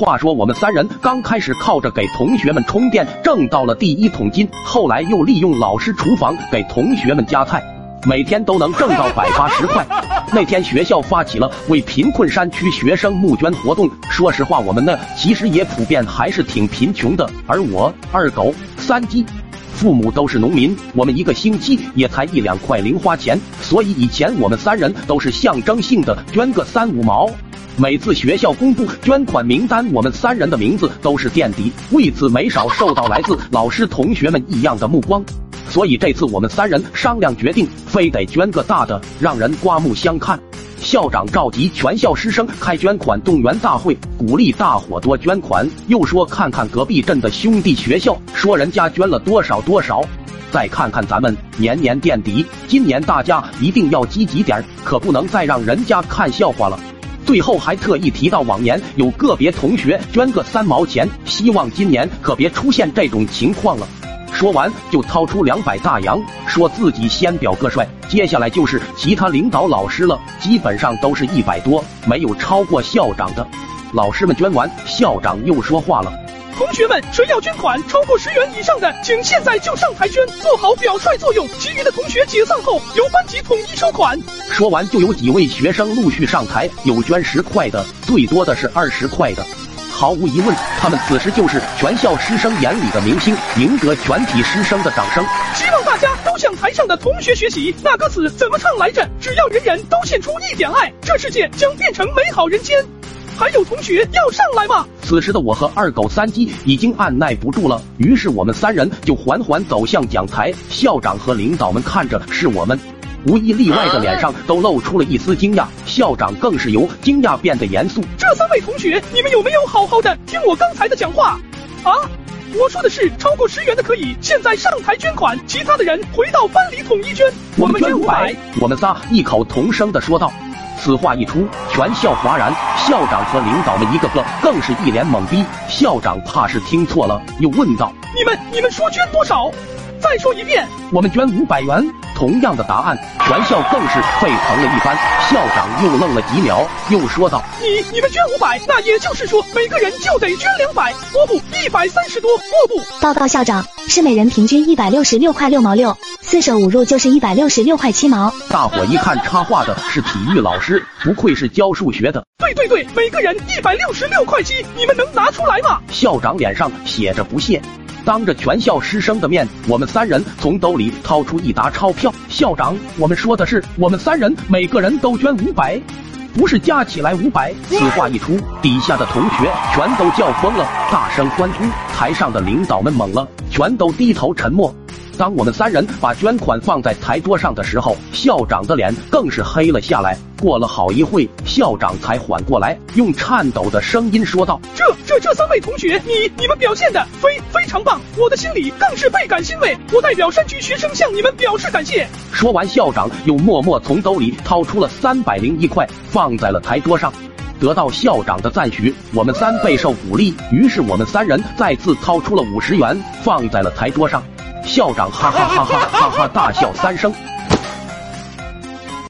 话说我们三人刚开始靠着给同学们充电挣到了第一桶金，后来又利用老师厨房给同学们夹菜，每天都能挣到百八十块。那天学校发起了为贫困山区学生募捐活动，说实话，我们呢其实也普遍还是挺贫穷的。而我二狗三鸡父母都是农民，我们一个星期也才一两块零花钱，所以以前我们三人都是象征性的捐个三五毛。每次学校公布捐款名单，我们三人的名字都是垫底，为此没少受到来自老师同学们异样的目光。所以这次我们三人商量决定，非得捐个大的，让人刮目相看。校长召集全校师生开捐款动员大会，鼓励大伙多捐款，又说看看隔壁镇的兄弟学校，说人家捐了多少多少，再看看咱们年年垫底，今年大家一定要积极点，可不能再让人家看笑话了。最后还特意提到往年有个别同学捐个三毛钱，希望今年可别出现这种情况了。说完就掏出两百大洋，说自己先表个帅，接下来就是其他领导老师了，基本上都是一百多，没有超过校长的。老师们捐完，校长又说话了。同学们，谁要捐款超过十元以上的，请现在就上台捐，做好表率作用。其余的同学解散后，由班级统一收款。说完，就有几位学生陆续上台，有捐十块的，最多的是二十块的。毫无疑问，他们此时就是全校师生眼里的明星，赢得全体师生的掌声。希望大家都向台上的同学学习，那歌词怎么唱来着？只要人人都献出一点爱，这世界将变成美好人间。还有同学要上来吗？此时的我和二狗三鸡已经按耐不住了，于是我们三人就缓缓走向讲台。校长和领导们看着是我们，无一例外的脸上都露出了一丝惊讶，校长更是由惊讶变得严肃。这三位同学，你们有没有好好的听我刚才的讲话？啊，我说的是超过十元的可以现在上台捐款，其他的人回到班里统一捐。我们捐五百，我们仨异口同声的说道。此话一出，全校哗然，校长和领导们一个个更是一脸懵逼。校长怕是听错了，又问道：“你们你们说捐多少？再说一遍。”我们捐五百元。同样的答案，全校更是沸腾了一番。校长又愣了几秒，又说道：“你你们捐五百，那也就是说每个人就得捐两百，哦不，一百三十多，哦不。”报告校长，是每人平均一百六十六块六毛六，四舍五入就是一百六十六块七毛。大伙一看，插话的是体育老师，不愧是教数学的。对对对，每个人一百六十六块七，你们能拿出来吗？校长脸上写着不屑。当着全校师生的面，我们三人从兜里掏出一沓钞票。校长，我们说的是我们三人每个人都捐五百，不是加起来五百。此话一出，底下的同学全都叫疯了，大声欢呼。台上的领导们懵了，全都低头沉默。当我们三人把捐款放在台桌上的时候，校长的脸更是黑了下来。过了好一会，校长才缓过来，用颤抖的声音说道：“这、这、这三位同学，你、你们表现的非非常棒，我的心里更是倍感欣慰。我代表山区学生向你们表示感谢。”说完，校长又默默从兜里掏出了三百零一块，放在了台桌上。得到校长的赞许，我们三备受鼓励，于是我们三人再次掏出了五十元，放在了台桌上。校长哈哈哈哈哈哈大笑三声。